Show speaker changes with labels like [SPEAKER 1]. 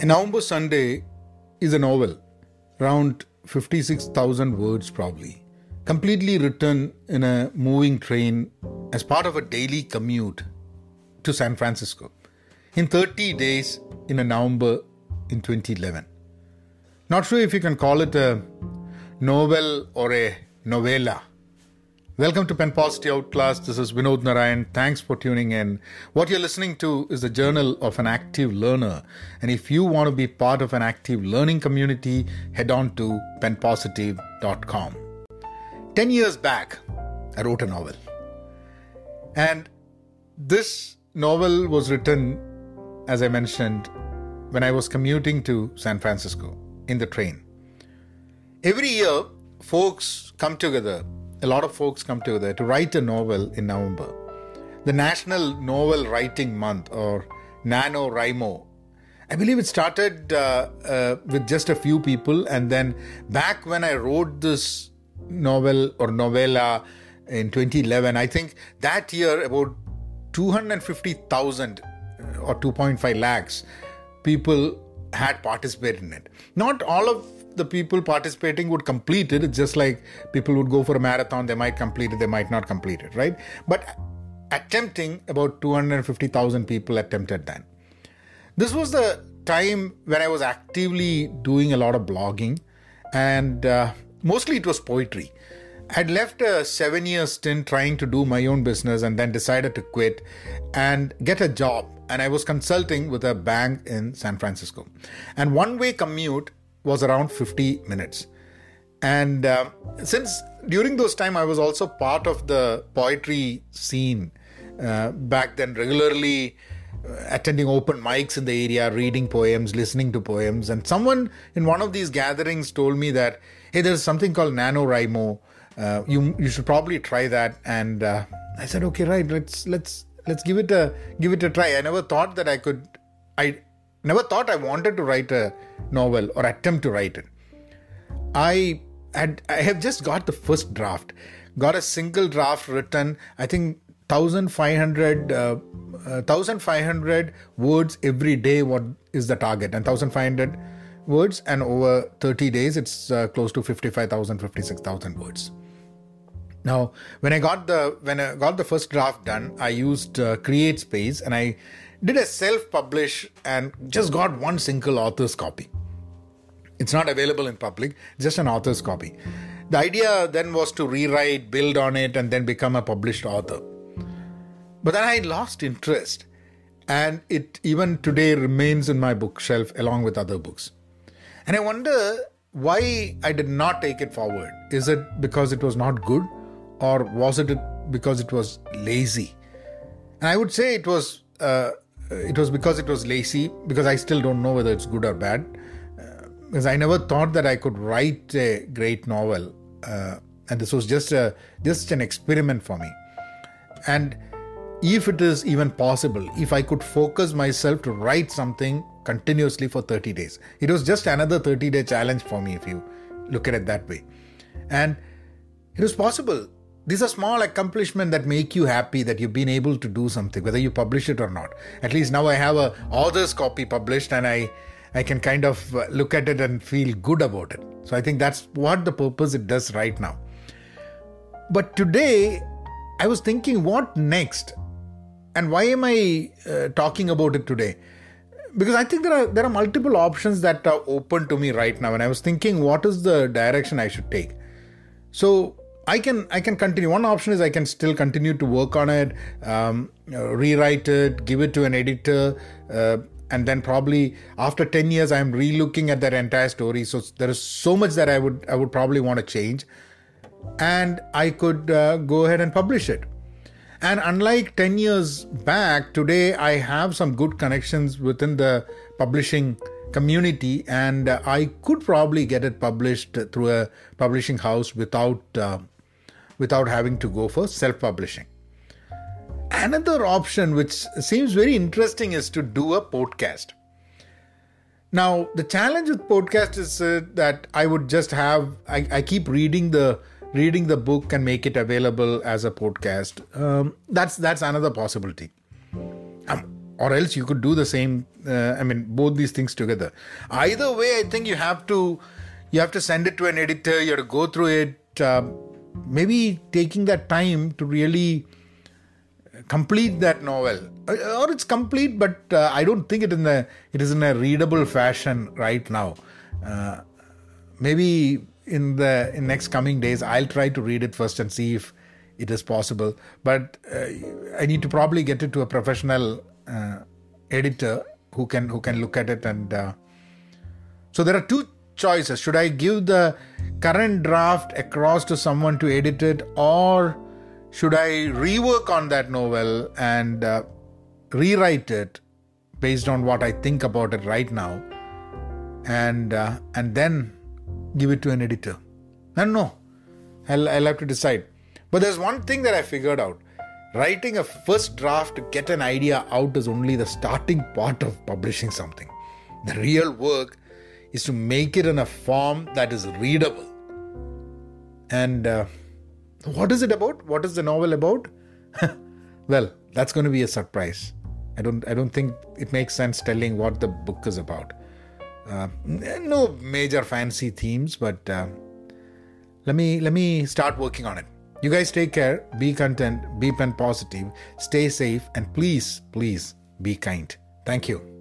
[SPEAKER 1] A November Sunday is a novel, around 56,000 words probably, completely written in a moving train as part of a daily commute to San Francisco in 30 days in a November in 2011. Not sure if you can call it a novel or a novella Welcome to Pen Positive Outclass. This is Vinod Narayan. Thanks for tuning in. What you're listening to is the journal of an active learner. And if you want to be part of an active learning community, head on to penpositive.com. Ten years back, I wrote a novel. And this novel was written, as I mentioned, when I was commuting to San Francisco in the train. Every year, folks come together a lot of folks come together to write a novel in November. The National Novel Writing Month, or NaNoWriMo. I believe it started uh, uh, with just a few people, and then back when I wrote this novel or novella in 2011, I think that year about 250,000 uh, or 2.5 lakhs people had participated in it. Not all of the people participating would complete it. It's just like people would go for a marathon, they might complete it, they might not complete it, right? But attempting, about 250,000 people attempted then. This was the time when I was actively doing a lot of blogging, and uh, mostly it was poetry. I'd left a seven year stint trying to do my own business and then decided to quit and get a job. And I was consulting with a bank in San Francisco. And one way commute was around 50 minutes. And uh, since during those time I was also part of the poetry scene uh, back then, regularly uh, attending open mics in the area, reading poems, listening to poems. And someone in one of these gatherings told me that, hey, there's something called NaNoWriMo. Uh, you you should probably try that. And uh, I said, okay, right, let's let's let's give it a give it a try. I never thought that I could. I never thought I wanted to write a novel or attempt to write it. I had I have just got the first draft, got a single draft written. I think 1500 uh, uh, 1500 words every day what is the target and 1500 words and over 30 days it's uh, close to 55000 56000 words now when i got the when i got the first draft done i used uh, CreateSpace and i did a self publish and just got one single author's copy. It's not available in public, just an author's copy. The idea then was to rewrite, build on it, and then become a published author. But then I lost interest, and it even today remains in my bookshelf along with other books. And I wonder why I did not take it forward. Is it because it was not good, or was it because it was lazy? And I would say it was uh, it was because it was lazy because i still don't know whether it's good or bad. Uh, because i never thought that i could write a great novel uh, and this was just a just an experiment for me. And if it is even possible if i could focus myself to write something continuously for 30 days it was just another 30 day challenge for me if you look at it that way. And it was possible these are small accomplishments that make you happy that you've been able to do something whether you publish it or not. At least now i have a author's copy published and i i can kind of uh, look at it and feel good about it. So i think that's what the purpose it does right now. But today i was thinking what next? And why am i uh, talking about it today? Because i think there are there are multiple options that are open to me right now. And i was thinking what is the direction i should take? So I can I can continue. One option is I can still continue to work on it, um, rewrite it, give it to an editor, uh, and then probably after ten years I'm relooking at that entire story. So there is so much that I would I would probably want to change, and I could uh, go ahead and publish it. And unlike 10 years back, today I have some good connections within the publishing community, and uh, I could probably get it published through a publishing house without uh, without having to go for self publishing. Another option, which seems very interesting, is to do a podcast. Now, the challenge with podcast is uh, that I would just have I, I, keep reading the reading the book and make it available as a podcast. Um, that's that's another possibility. Um, or else you could do the same uh, I mean, both these things together. Either way, I think you have to you have to send it to an editor. You have to go through it. Uh, maybe taking that time to really complete that novel, uh, or it's complete, but uh, I don't think it in the it is in a readable fashion right now. Uh, maybe in the in next coming days, I'll try to read it first and see if it is possible. But uh, I need to probably get it to a professional uh, editor who can who can look at it and. Uh, so there are two choices. Should I give the current draft across to someone to edit it, or should I rework on that novel and uh, rewrite it based on what I think about it right now, and uh, and then give it to an editor? I don't know. I'll, I'll have to decide. But there's one thing that I figured out. Writing a first draft to get an idea out is only the starting part of publishing something. The real work is to make it in a form that is readable. And uh, what is it about? What is the novel about? well, that's going to be a surprise. I don't. I don't think it makes sense telling what the book is about. Uh, no major fancy themes, but uh, let me let me start working on it. You guys take care, be content, be pen positive, stay safe, and please, please be kind. Thank you.